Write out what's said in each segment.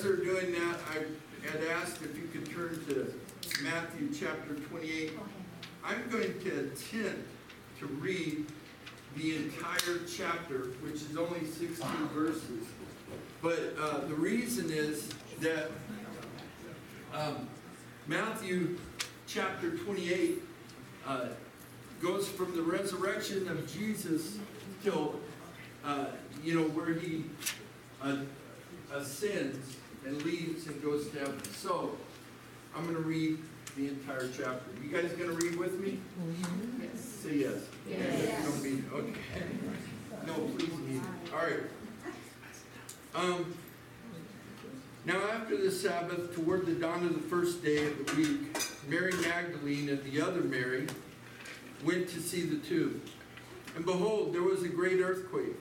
as they're doing that, I had asked if you could turn to Matthew chapter 28. I'm going to attempt to read the entire chapter, which is only 16 verses. But uh, the reason is that um, Matthew chapter 28 uh, goes from the resurrection of Jesus till, uh, you know, where he uh, ascends and leaves and goes to heaven. So I'm going to read the entire chapter. You guys going to read with me? Yes. Say yes. Yes. Don't be- okay. No, please read. All right. Um, now after the Sabbath, toward the dawn of the first day of the week, Mary Magdalene and the other Mary went to see the tomb. And behold, there was a great earthquake.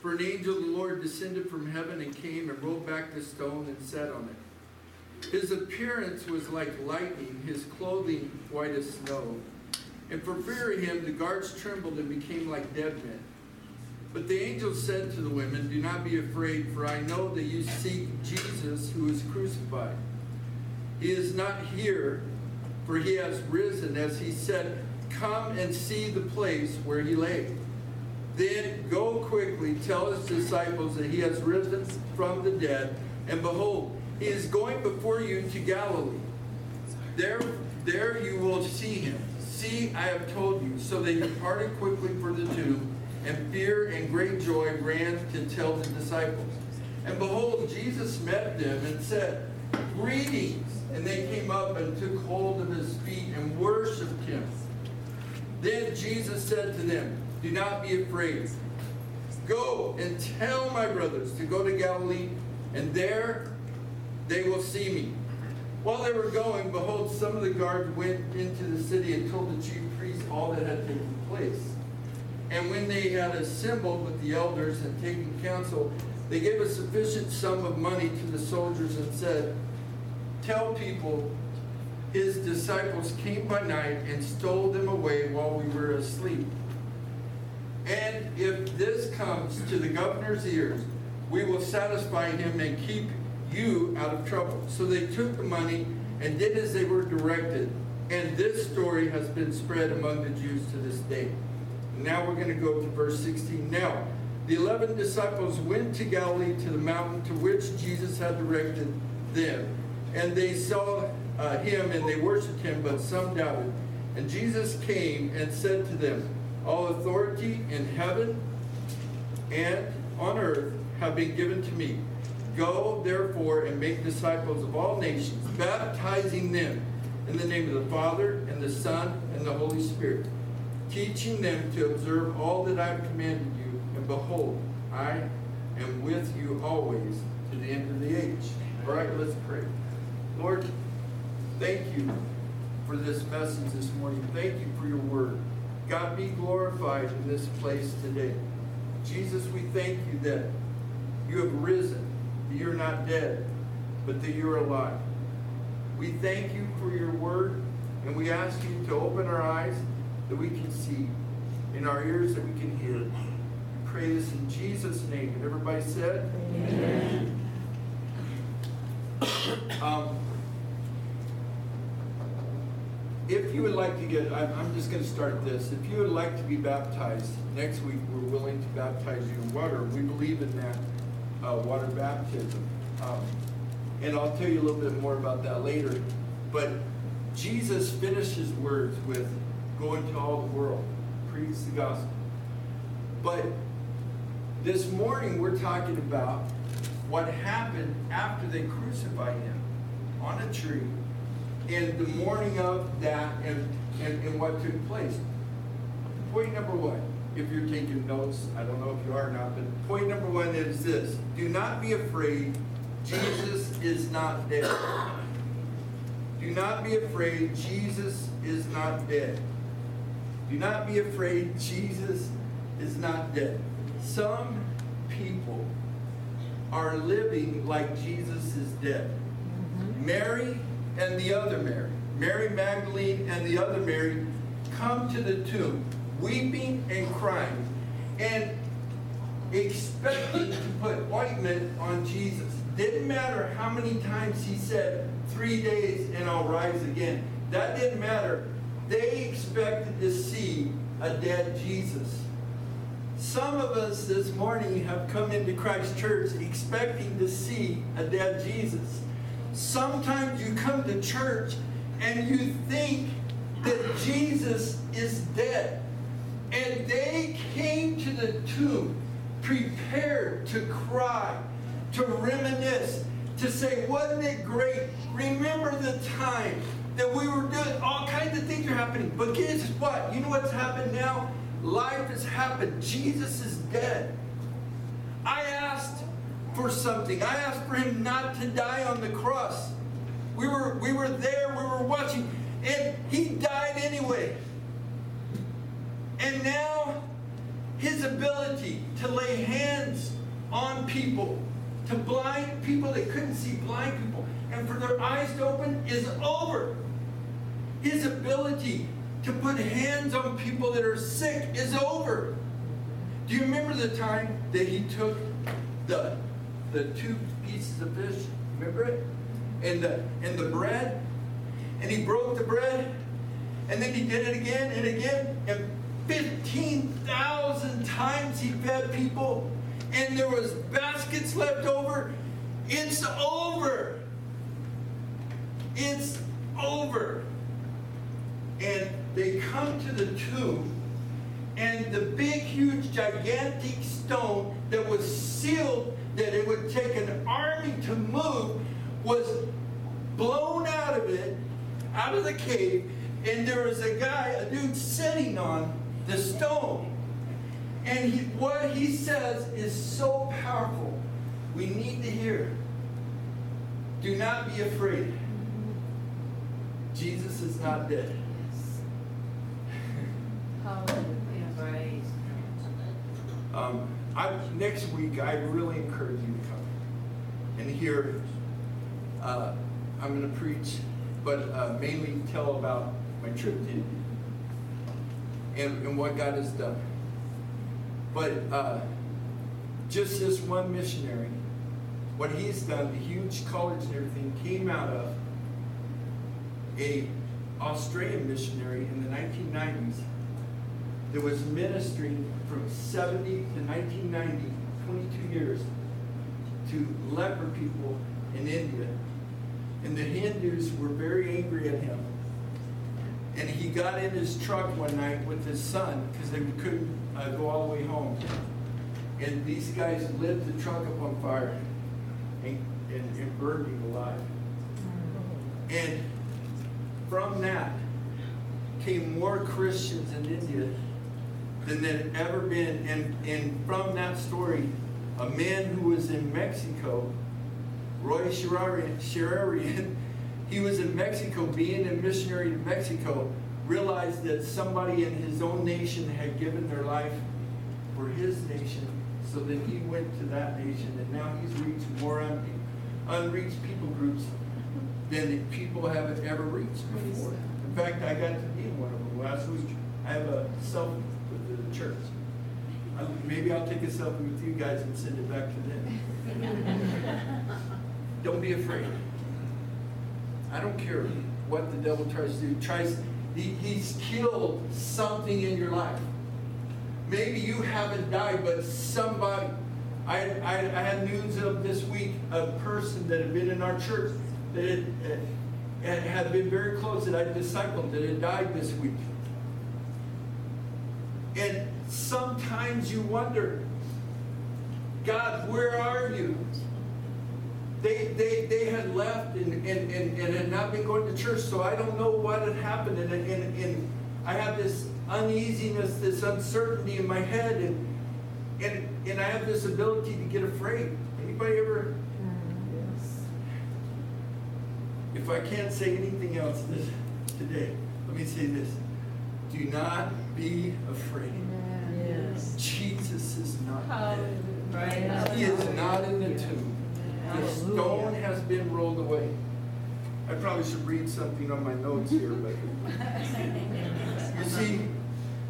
For an angel of the Lord descended from heaven and came and rolled back the stone and sat on it. His appearance was like lightning, his clothing white as snow. And for fear of him, the guards trembled and became like dead men. But the angel said to the women, Do not be afraid, for I know that you seek Jesus who is crucified. He is not here, for he has risen, as he said, Come and see the place where he lay. Then go quickly, tell his disciples that he has risen from the dead, and behold, he is going before you to Galilee. There, there you will see him. See, I have told you. So they departed quickly for the tomb, and fear and great joy ran to tell the disciples. And behold, Jesus met them and said, Greetings! And they came up and took hold of his feet and worshipped him. Then Jesus said to them, Do not be afraid. Go and tell my brothers to go to Galilee, and there they will see me. While they were going, behold, some of the guards went into the city and told the chief priests all that had taken place. And when they had assembled with the elders and taken counsel, they gave a sufficient sum of money to the soldiers and said, Tell people his disciples came by night and stole them away while we were asleep. And if this comes to the governor's ears, we will satisfy him and keep you out of trouble. So they took the money and did as they were directed. And this story has been spread among the Jews to this day. Now we're going to go to verse 16. Now, the eleven disciples went to Galilee to the mountain to which Jesus had directed them. And they saw uh, him and they worshiped him, but some doubted. And Jesus came and said to them, All authority in heaven and on earth have been given to me. Go therefore and make disciples of all nations, baptizing them in the name of the Father and the Son and the Holy Spirit, teaching them to observe all that I have commanded you. And behold, I am with you always to the end of the age. All right, let's pray. Lord, thank you for this message this morning. Thank you for your word. God, be glorified in this place today. Jesus, we thank you that you have risen, that you're not dead, but that you're alive. We thank you for your word, and we ask you to open our eyes that we can see, in our ears that we can hear. We pray this in Jesus' name. And everybody said, Amen. Um, if you would like to get, I'm, I'm just going to start this. If you would like to be baptized, next week we're willing to baptize you in water. We believe in that uh, water baptism. Um, and I'll tell you a little bit more about that later. But Jesus finished his words with go into all the world, preach the gospel. But this morning we're talking about what happened after they crucified him on a tree and the morning of that and, and, and what took place. Point number one, if you're taking notes, I don't know if you are or not, but point number one is this do not be afraid, Jesus is not dead. Do not be afraid, Jesus is not dead. Do not be afraid, Jesus is not dead. Some people are living like Jesus is dead. Mm-hmm. Mary and the other Mary, Mary Magdalene and the other Mary, come to the tomb, weeping and crying, and expecting to put ointment on Jesus. Didn't matter how many times he said, three days and I'll rise again. That didn't matter. They expected to see a dead Jesus. Some of us this morning have come into Christ Church expecting to see a dead Jesus. Sometimes you come to church and you think that Jesus is dead. And they came to the tomb prepared to cry, to reminisce, to say, wasn't it great? Remember the time that we were doing all kinds of things are happening. But guess what? You know what's happened now? Life has happened. Jesus is dead. I for something. I asked for him not to die on the cross. We were, we were there, we were watching, and he died anyway. And now, his ability to lay hands on people, to blind people that couldn't see blind people, and for their eyes to open is over. His ability to put hands on people that are sick is over. Do you remember the time that he took the, the two pieces of fish? Remember it? And the, and the bread? And he broke the bread? And then he did it again and again? And 15,000 times he fed people? And there was baskets left over? It's over. It's over. And they come to the tomb, and the big, huge, gigantic stone that was sealed, that it would take an army to move, was blown out of it, out of the cave, and there was a guy, a dude sitting on the stone. And he, what he says is so powerful. We need to hear. Do not be afraid. Jesus is not dead. Praise. Um, I, next week, I really encourage you to come and hear. Uh, I'm going to preach, but uh, mainly tell about my trip to India and, and what God has done. But uh, just this one missionary, what he's done, the huge college and everything, came out of a Australian missionary in the 1990s that was ministering from 70 to 1990, 22 years, to leper people in India. And the Hindus were very angry at him. And he got in his truck one night with his son because they couldn't uh, go all the way home. And these guys lit the truck up on fire and, and, and burned him alive. And from that came more Christians in India than there had ever been. And, and from that story, a man who was in Mexico, Roy Sherarian, he was in Mexico, being a missionary to Mexico, realized that somebody in his own nation had given their life for his nation. So then he went to that nation, and now he's reached more un- unreached people groups than the people have ever reached before. In fact, I got to be in one of them last week. I have a with the church. I- Maybe I'll take a selfie with you guys and send it back to them. Don't be afraid. I don't care what the devil tries to do. Tries, he, he's killed something in your life. Maybe you haven't died, but somebody. I, I, I had news of this week a person that had been in our church that had, had, had been very close that I discipled that had died this week. And sometimes you wonder, God, where are you? They, they, they had left and, and, and, and had not been going to church, so I don't know what had happened. And, and, and I have this uneasiness, this uncertainty in my head, and, and, and I have this ability to get afraid. Anybody ever? If I can't say anything else this, today, let me say this. Do not be afraid. Yes. Jesus is not dead. Praise. He is not in the tomb. The stone has been rolled away. I probably should read something on my notes here, but you see,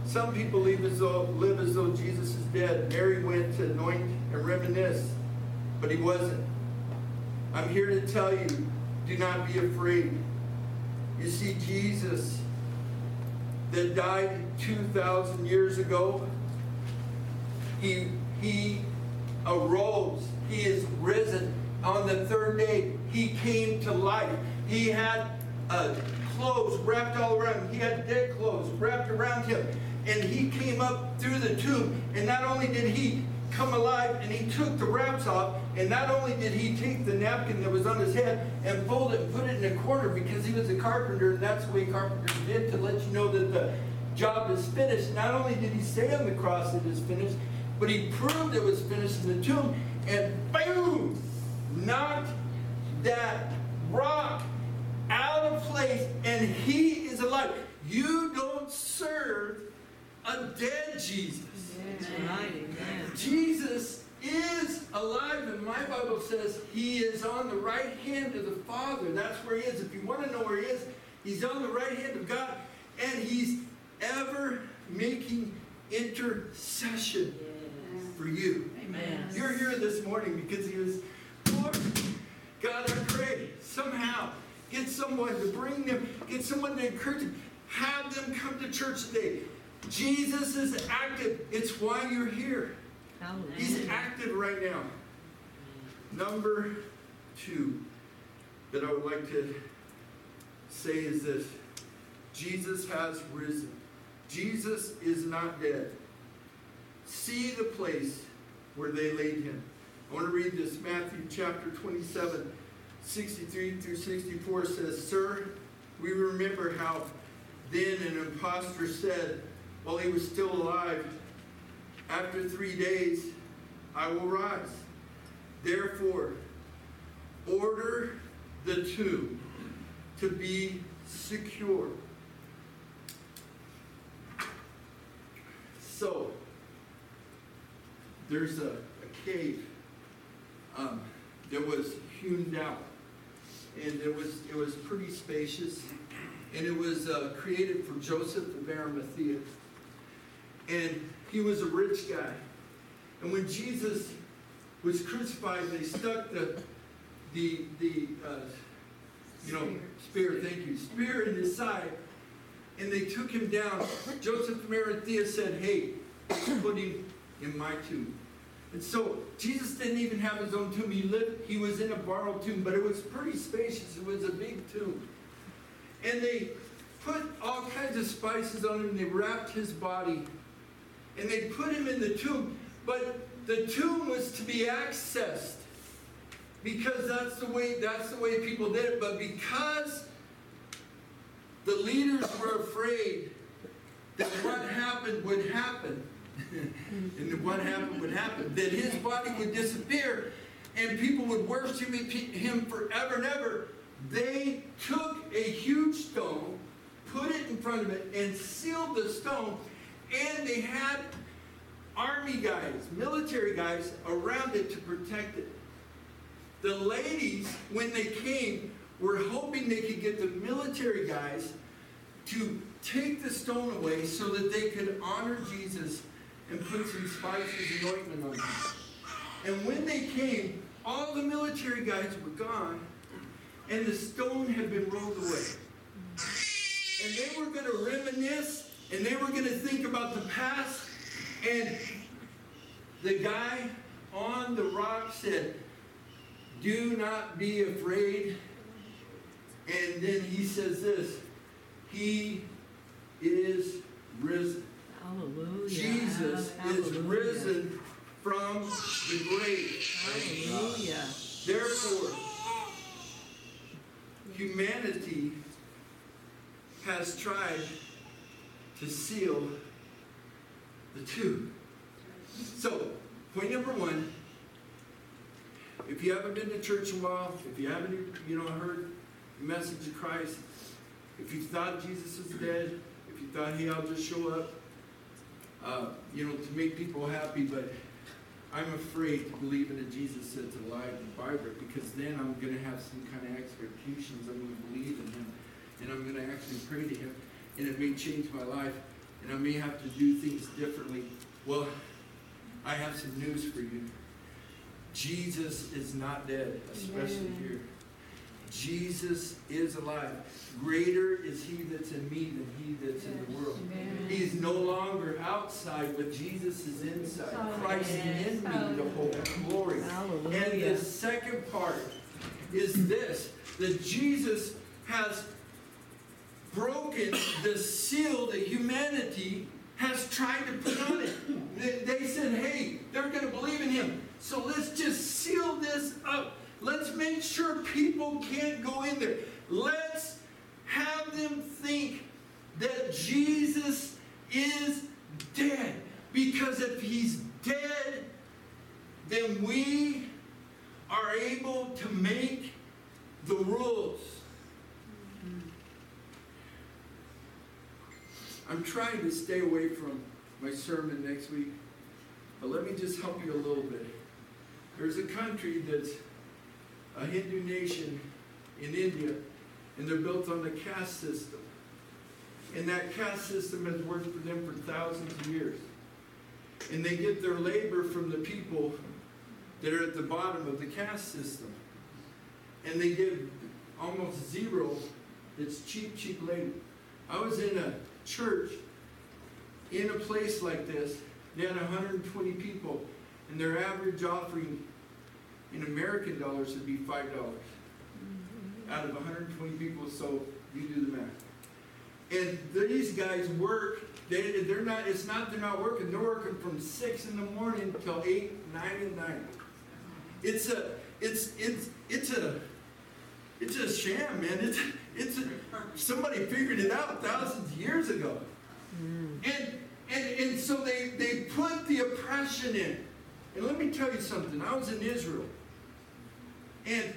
some people live as though live as though Jesus is dead. Mary went to anoint and reminisce, but he wasn't. I'm here to tell you, do not be afraid. You see, Jesus that died 2,000 years ago, he, he arose. He is risen. On the third day, he came to life. He had uh, clothes wrapped all around him. He had dead clothes wrapped around him. And he came up through the tomb. And not only did he come alive and he took the wraps off, and not only did he take the napkin that was on his head and fold it and put it in a corner because he was a carpenter, and that's the way carpenters did to let you know that the job is finished. Not only did he say on the cross it is finished, but he proved it was finished in the tomb, and boom, knocked that rock out of place, and he is alive. You don't serve a dead Jesus. Jesus is alive, and my Bible says he is on the right hand of the Father. That's where he is. If you want to know where he is, he's on the right hand of God, and he's ever making intercession for you. Amen. You're here this morning because he was, Lord, God, I pray somehow get someone to bring them, get someone to encourage them, have them come to church today. Jesus is active. It's why you're here. He's active right now. Number two that I would like to say is this Jesus has risen. Jesus is not dead. See the place where they laid him. I want to read this. Matthew chapter 27, 63 through 64 says, Sir, we remember how then an impostor said, while he was still alive, After three days, I will rise. Therefore, order the tomb to be secure. So, there's a, a cave um, that was hewn out, and it was it was pretty spacious, and it was uh, created for Joseph of Arimathea, and he was a rich guy, and when Jesus was crucified, they stuck the the the uh, you know spear. Thank you, spear in his side, and they took him down. Joseph of Arimathea said, "Hey, put him in my tomb." And so Jesus didn't even have his own tomb. He lived, he was in a borrowed tomb, but it was pretty spacious. It was a big tomb. And they put all kinds of spices on him. They wrapped his body. And they put him in the tomb. But the tomb was to be accessed. Because that's the way that's the way people did it. But because the leaders were afraid that what happened would happen, and that what happened would happen, that his body would disappear and people would worship him forever and ever. They took a huge stone, put it in front of it, and sealed the stone, and they had army guys, military guys around it to protect it. The ladies, when they came, were hoping they could get the military guys to take the stone away so that they could honor Jesus and put some spices and ointment on him. And when they came, all the military guys were gone, and the stone had been rolled away. And they were going to reminisce, and they were going to think about the past. And the guy on the rock said, Do not be afraid. And then he says this He is risen. Hallelujah. Jesus is risen from the grave. Hallelujah. Therefore, humanity has tried to seal the tomb. So, point number one, if you haven't been to church in a while, if you haven't, you know, heard the message of Christ, if you thought Jesus was dead, if you thought, hey, I'll just show up, uh, you know, to make people happy, but I'm afraid to believe in a Jesus that's alive and vibrant because then I'm going to have some kind of expectations. I'm going to believe in him and I'm going to actually pray to him and it may change my life and I may have to do things differently. Well, I have some news for you. Jesus is not dead, especially here. Jesus is alive. Greater is he that's in me than he that's in the world. He's no longer outside, but Jesus is inside. Christ in me, the hope of glory. And the second part is this, that Jesus has broken the seal that humanity has tried to put on it. They, said, hey, they're going to believe in him. So let's just seal this up. Let's make sure people can't go in there. Let's have them think that Jesus is dead. Because if he's dead, then we are able to make the rules. I'm trying to stay away from my sermon next week, but let me just help you a little bit. There's a country that's a Hindu nation in India, and they're built on the caste system. And that caste system has worked for them for thousands of years. And they get their labor from the people that are at the bottom of the caste system. And they give almost zero, it's cheap, cheap labor. I was in a church in a place like this, they had 120 people, and their average offering in American dollars would be $5 out of 120 people, so you do the math. And these guys work, they, they're not, it's not they're not working, they're working from 6 in the morning till 8, 9 at night. It's a, it's, it's, it's a, it's a sham, man. It's, it's a, somebody figured it out thousands of years ago. Mm. And, and, and so they, they put the oppression in. And let me tell you something. I was in Israel. And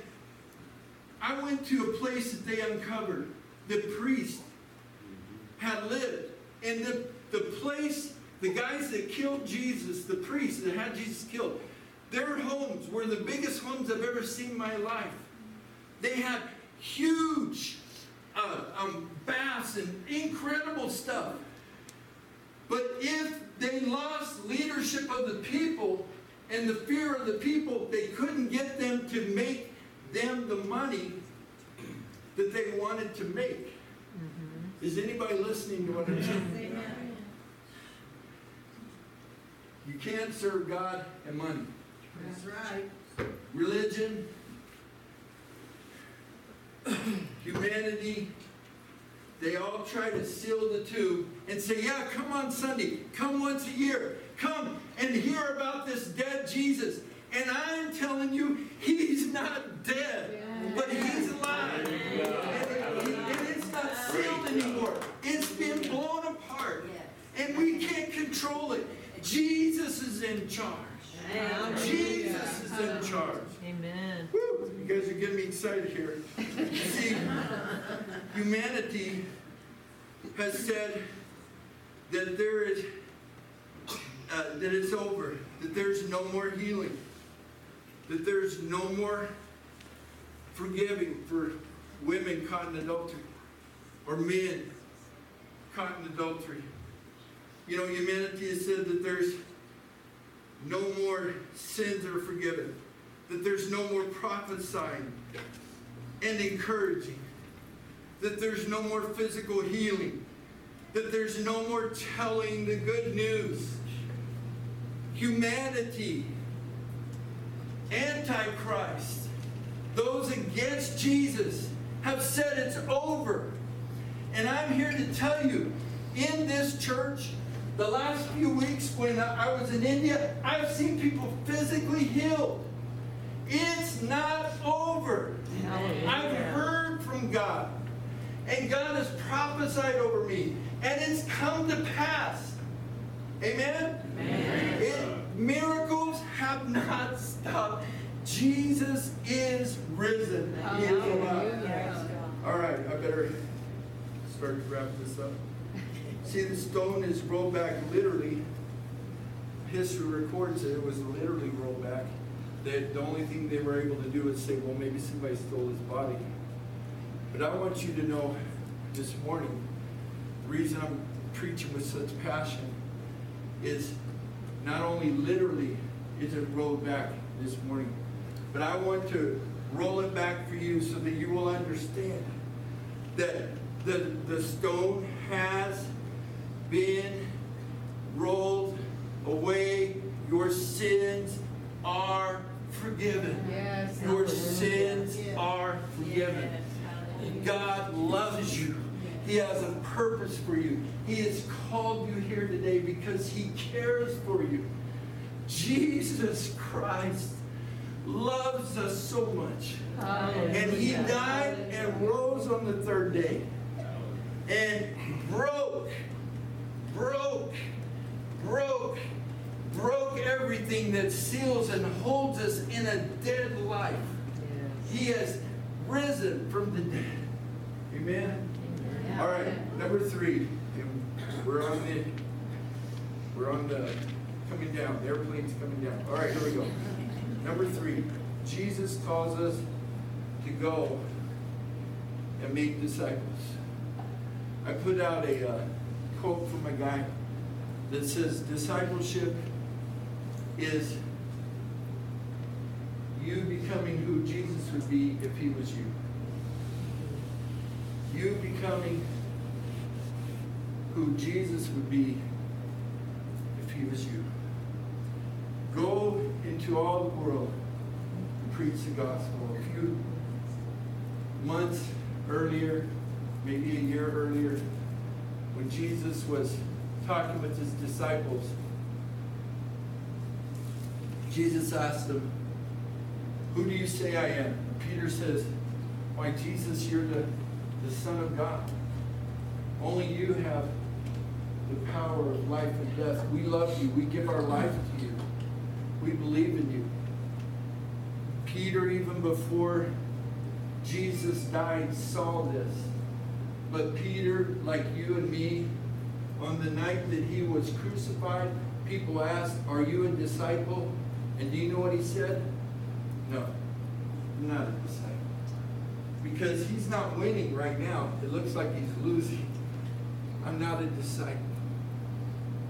I went to a place that they uncovered. The priest had lived. And the, the place, the guys that killed Jesus, the priests that had Jesus killed, their homes were the biggest homes I've ever seen in my life. They had huge uh, um, baths and incredible stuff. But if they lost leadership of the people and the fear of the people, they couldn't get them to make them the money that they wanted to make. Is anybody listening to what I'm saying? You can't serve God and money. That's right. Religion, humanity, they all try to seal the two and say, yeah, come on Sunday, come once a year, come and hear about this dead Jesus. And I'm telling you, he's not dead, but he's alive. And, it- and it's not sealed anymore. It's been blown apart. And we can't control it. Jesus is in charge. Jesus is in charge. Amen. Woo, you guys are getting me excited here. See, humanity has said that there is, uh, that it's over, that there's no more healing, that there's no more forgiving for women caught in adultery or men caught in adultery. You know, humanity has said that there's no more sins are forgiven, that there's no more prophesying and encouraging, that there's no more physical healing, that there's no more telling the good news. Humanity, Antichrist, those against Jesus have said it's over. And I'm here to tell you, in this church, the last few weeks when I was in India, I've seen people physically healed. It's not over. I've heard from God. And God has prophesied over me. And it's come to pass. Amen? It- miracles have not stopped. Jesus is risen. He is alive. All right, I better start to wrap this up. See, the stone is rolled back literally. History records that it was literally rolled back. That the only thing they were able to do is say, well, maybe somebody stole his body. But I want you to know this morning, the reason I'm preaching with such passion is not only literally is it rolled back, this morning. But I want to roll it back for you so that you will understand that the, the stone has been rolled away. Your sins are forgiven. Yes. Your sins are forgiven. God loves you. He has a purpose for you. He has called you here today because He cares for you. Jesus Christ loves us so much. And He died and rose on the third day and broke, broke, broke, broke everything that seals and holds us in a dead life. He has risen from the dead. Amen. All right, number three. We're on the we're on the coming down. The airplane's coming down. All right, here we go. Number three. Jesus calls us to go and make disciples. I put out a uh, quote from a guy that says discipleship is you becoming who Jesus would be if he was you. You becoming who Jesus would be if he was you. Go into all the world and preach the gospel. A few months earlier, maybe a year earlier, when Jesus was talking with his disciples, Jesus asked them, Who do you say I am? Peter says, Why, Jesus, you're the, the Son of God. Only you have the power of life and death. We love you. We give our life to you. We believe in you. Peter, even before Jesus died, saw this. But Peter, like you and me, on the night that he was crucified, people asked, Are you a disciple? And do you know what he said? No, I'm not a disciple. Because he's not winning right now. It looks like he's losing. I'm not a disciple.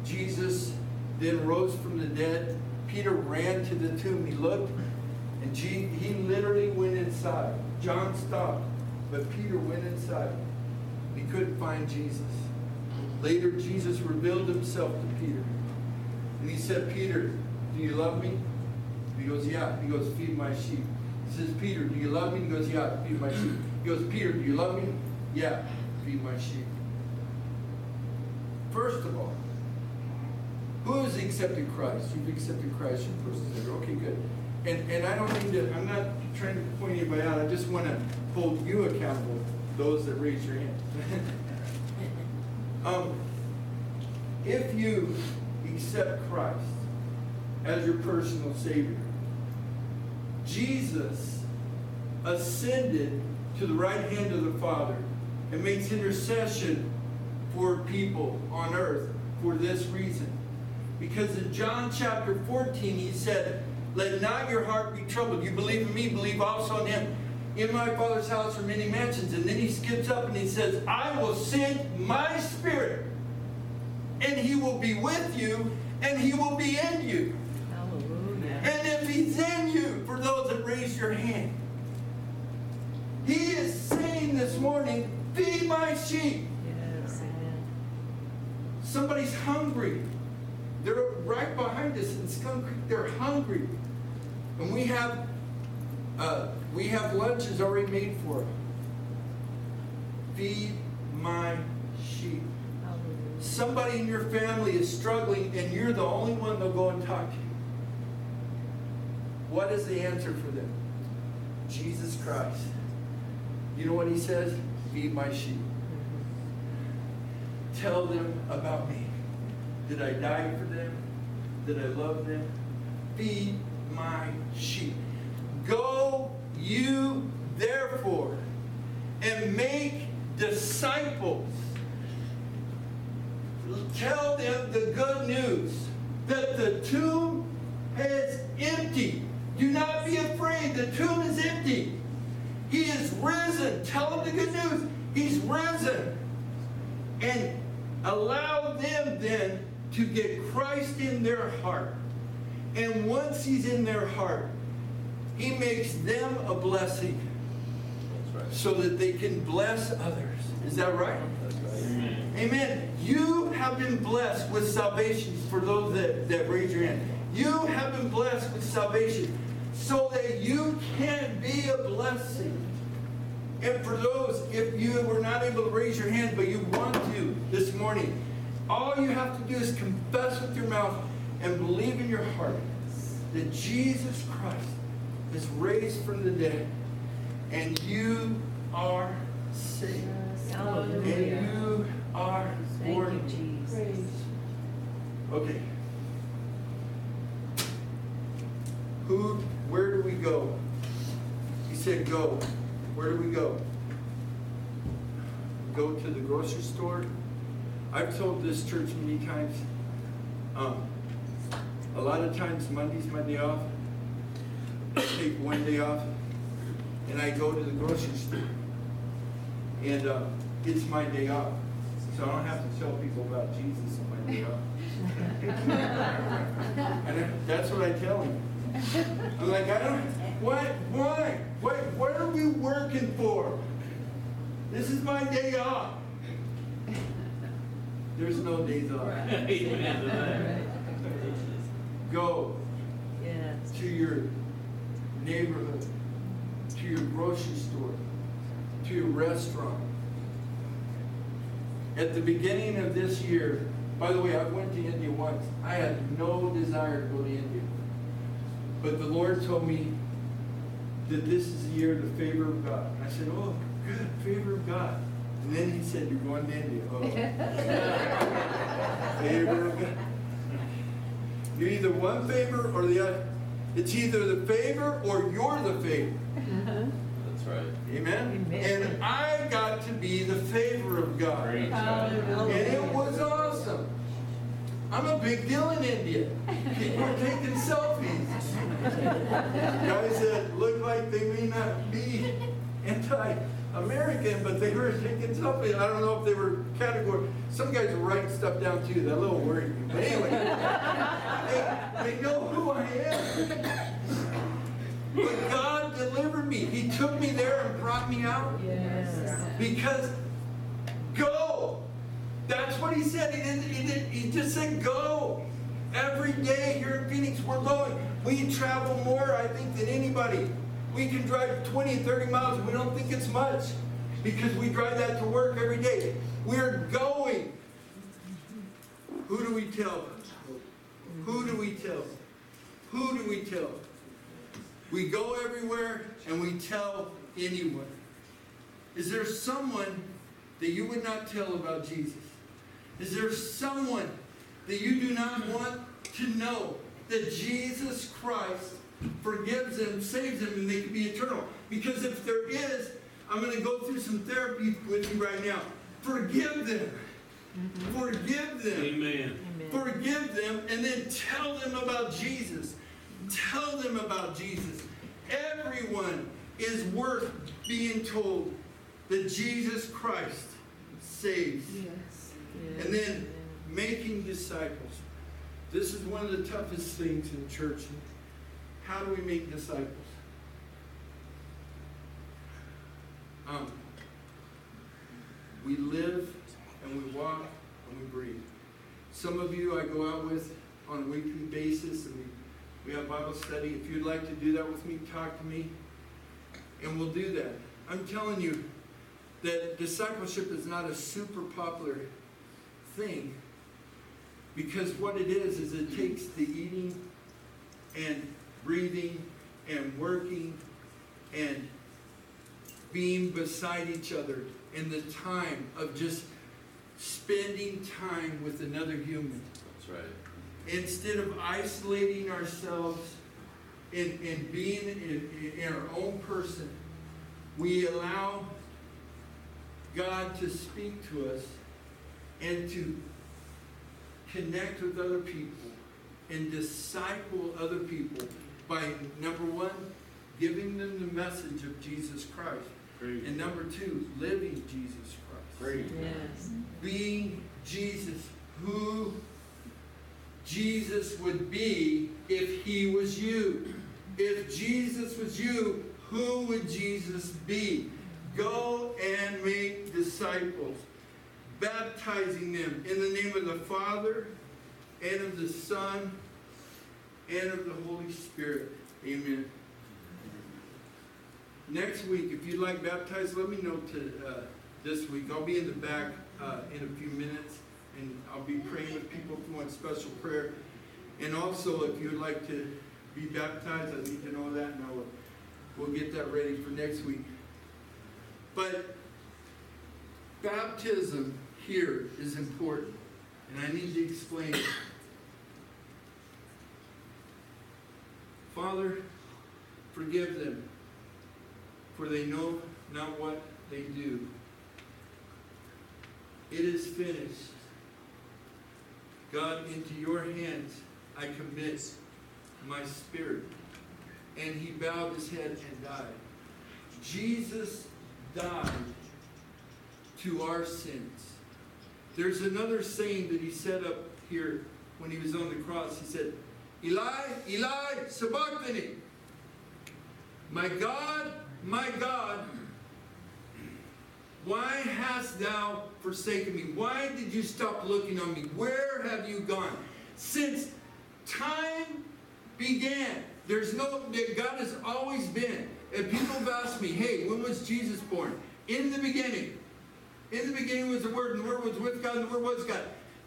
Jesus then rose from the dead. Peter ran to the tomb. He looked, and he literally went inside. John stopped, but Peter went inside. He couldn't find Jesus. Later, Jesus revealed himself to Peter. And he said, Peter, do you love me? He goes, yeah. He goes, feed my sheep. He says, Peter, do you love me? He goes, yeah, feed my sheep. He goes, Peter, do you love me? Yeah, feed my sheep. First of all, who has accepted Christ? You've accepted Christ, your personal Savior. Okay, good. And, and I don't mean to, I'm not trying to point anybody out. I just want to hold you accountable, those that raise your hand. um, if you accept Christ as your personal Savior, Jesus ascended to the right hand of the Father and makes intercession for people on earth for this reason. Because in John chapter 14, he said, Let not your heart be troubled. You believe in me, believe also in him. In my Father's house are many mansions. And then he skips up and he says, I will send my spirit, and he will be with you, and he will be in you. Hallelujah. And if he's in you, for those that raise your hand, he is saying this morning, Feed my sheep. Yes, amen. Somebody's hungry. They're right behind us in Skunk Creek. They're hungry, and we have uh, we have lunches already made for them. Feed my sheep. Somebody in your family is struggling, and you're the only one they'll go and talk to. What is the answer for them? Jesus Christ. You know what he says? Feed my sheep. Tell them about me. Did I die for them? Did I love them? Feed my sheep. Go you therefore and make disciples. Tell them the good news that the tomb is empty. Do not be afraid. The tomb is empty. He is risen. Tell them the good news. He's risen. And allow them then to get Christ in their heart. And once he's in their heart, He makes them a blessing That's right. so that they can bless others. Is that right? Right. Amen. You have been blessed with salvation for those that, that raise your hand. You have been blessed with salvation so that you can be a blessing. And for those, if you were not able to raise your hand, but you want to this morning, all you have to do is confess with your mouth and believe in your heart that Jesus Christ is raised from the dead and you are saved. And you are born. Okay. Who, where do we go? He said, go. Where do we go? Go to the grocery store. I've told this church many times. Um, a lot of times Monday's my day off. I take one day off and I go to the grocery store. And uh, it's my day off. So I don't have to tell people about Jesus on my day off. And I- that's what I tell them. I'm like, I don't, what, why? What, what are we working for? This is my day off. There's no days off. Amen. Go Yes. to your neighborhood, to your grocery store, to your restaurant. At the beginning of this year, by the way, I went to India once. I had no desire to go to India. But the Lord told me that this is the year of the favor of God. And I said, oh, good, favor of God. And then he said, you're going to India. Oh. favor of God. You're either one favor or the other. It's either the favor or you're the favor. That's right. Amen? Amen. And I got to be the favor of God. Praise God. And it was awesome. I'm a big deal in India. People are taking selfies. Guys that look like they may not be anti-American, but they were taking selfies. I don't know if they were category. Some guys were writing stuff down too. That little worried me. But anyway, they, they know who I am. But God delivered me. He took me there and brought me out. Yes. Because what he said. He didn't, he didn't, he just said go. Every day here in Phoenix, we're going. We travel more, I think, than anybody. We can drive 20, 30 miles. And we don't think it's much because we drive that to work every day. We're going. Who do we tell? Who do we tell? Who do we tell? We go everywhere and we tell anyone. Is there someone that you would not tell about Jesus? Is there someone that you do not want to know that Jesus Christ forgives them, saves them, and they can be eternal? Because if there is, I'm going to go through some therapy with you right now. Forgive them. Mm-hmm. Forgive them. Amen. Amen. Forgive them and then tell them about Jesus. Tell them about Jesus. Everyone is worth being told that Jesus Christ saves. Yes. And then making disciples. This is one of the toughest things in church. How do we make disciples? Um, we live and we walk and we breathe. Some of you I go out with on a weekly basis and we, we have Bible study. If you'd like to do that with me, talk to me and we'll do that. I'm telling you that discipleship is not a super popular thing because what it is is it takes the eating and breathing and working and being beside each other in the time of just spending time with another human That's right. instead of isolating ourselves and, and being in, in our own person, we allow God to speak to us and to connect with other people and disciple other people by number one, giving them the message of Jesus Christ, Praise and number two, living Jesus Christ Praise Yes. being Jesus, who Jesus would be if he was you. If Jesus was you, who would Jesus be? Go and make disciples, baptizing them in the name of the Father and of the Son and of the Holy Spirit. Amen. Next week, if you'd like baptized, let me know to, uh, this week. I'll be in the back, uh, in a few minutes, and I'll be praying with people if you want special prayer. And also, if you'd like to be baptized, I need to know that, and I'll, we'll get that ready for next week. But baptism here is important, and I need to explain it. Father, forgive them, for they know not what they do. It is finished. God, into your hands I commit my spirit. And he bowed his head and died. Jesus died to our sins. There's another saying that he said up here when he was on the cross. He said, Eli, Eli, sabachthani. My God, my God, why hast thou forsaken me? Why did you stop looking on me? Where have you gone? Since time began, there's no, God has always been. And people have asked me, hey, when was Jesus born? In the beginning. In the beginning was the Word, and the Word was with God, and the Word was God.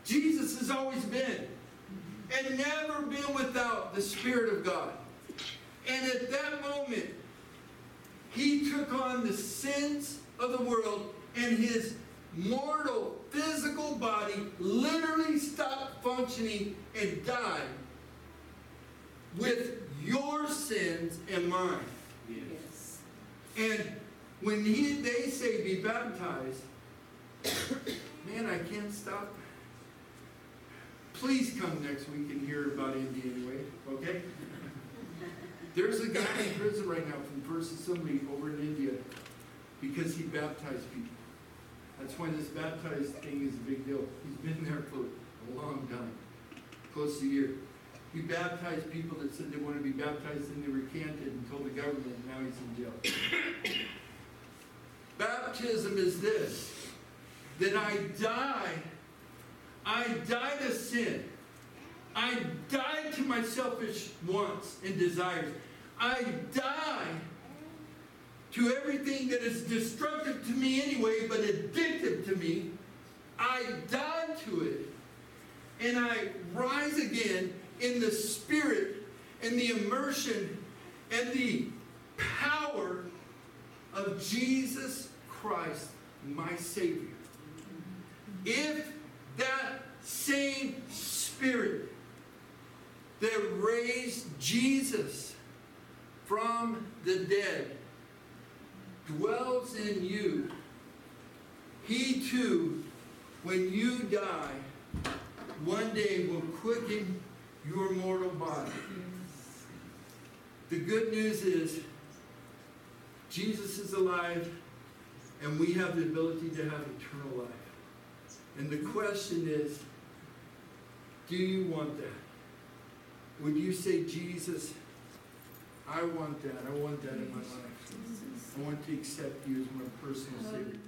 Jesus has always been. And never been without the Spirit of God. And at that moment, he took on the sins of the world, and his mortal physical body literally stopped functioning and died with your sins and mine. Yes. And when he, they say be baptized, man, I can't stop. Please come next week and hear about India anyway, okay? There's a guy in prison right now from First Assembly over in India because he baptized people. That's why this baptized thing is a big deal. He's been there for a long time, close to a year. He baptized people that said they wanted to be baptized and they recanted and told the government now he's in jail. Baptism is this that I die, I die to sin. I die to my selfish wants and desires. I die to everything that is destructive to me anyway, but addictive to me. I die to it. And I rise again in the spirit and the immersion and the power of Jesus Christ, my Savior. If that same spirit that raised Jesus from the dead dwells in you, he too, when you die, one day will quicken your mortal body. The good news is Jesus is alive and we have the ability to have eternal life. And the question is, do you want that? Would you say, Jesus, I want that. I want that in my life. I want to accept you as my personal Savior.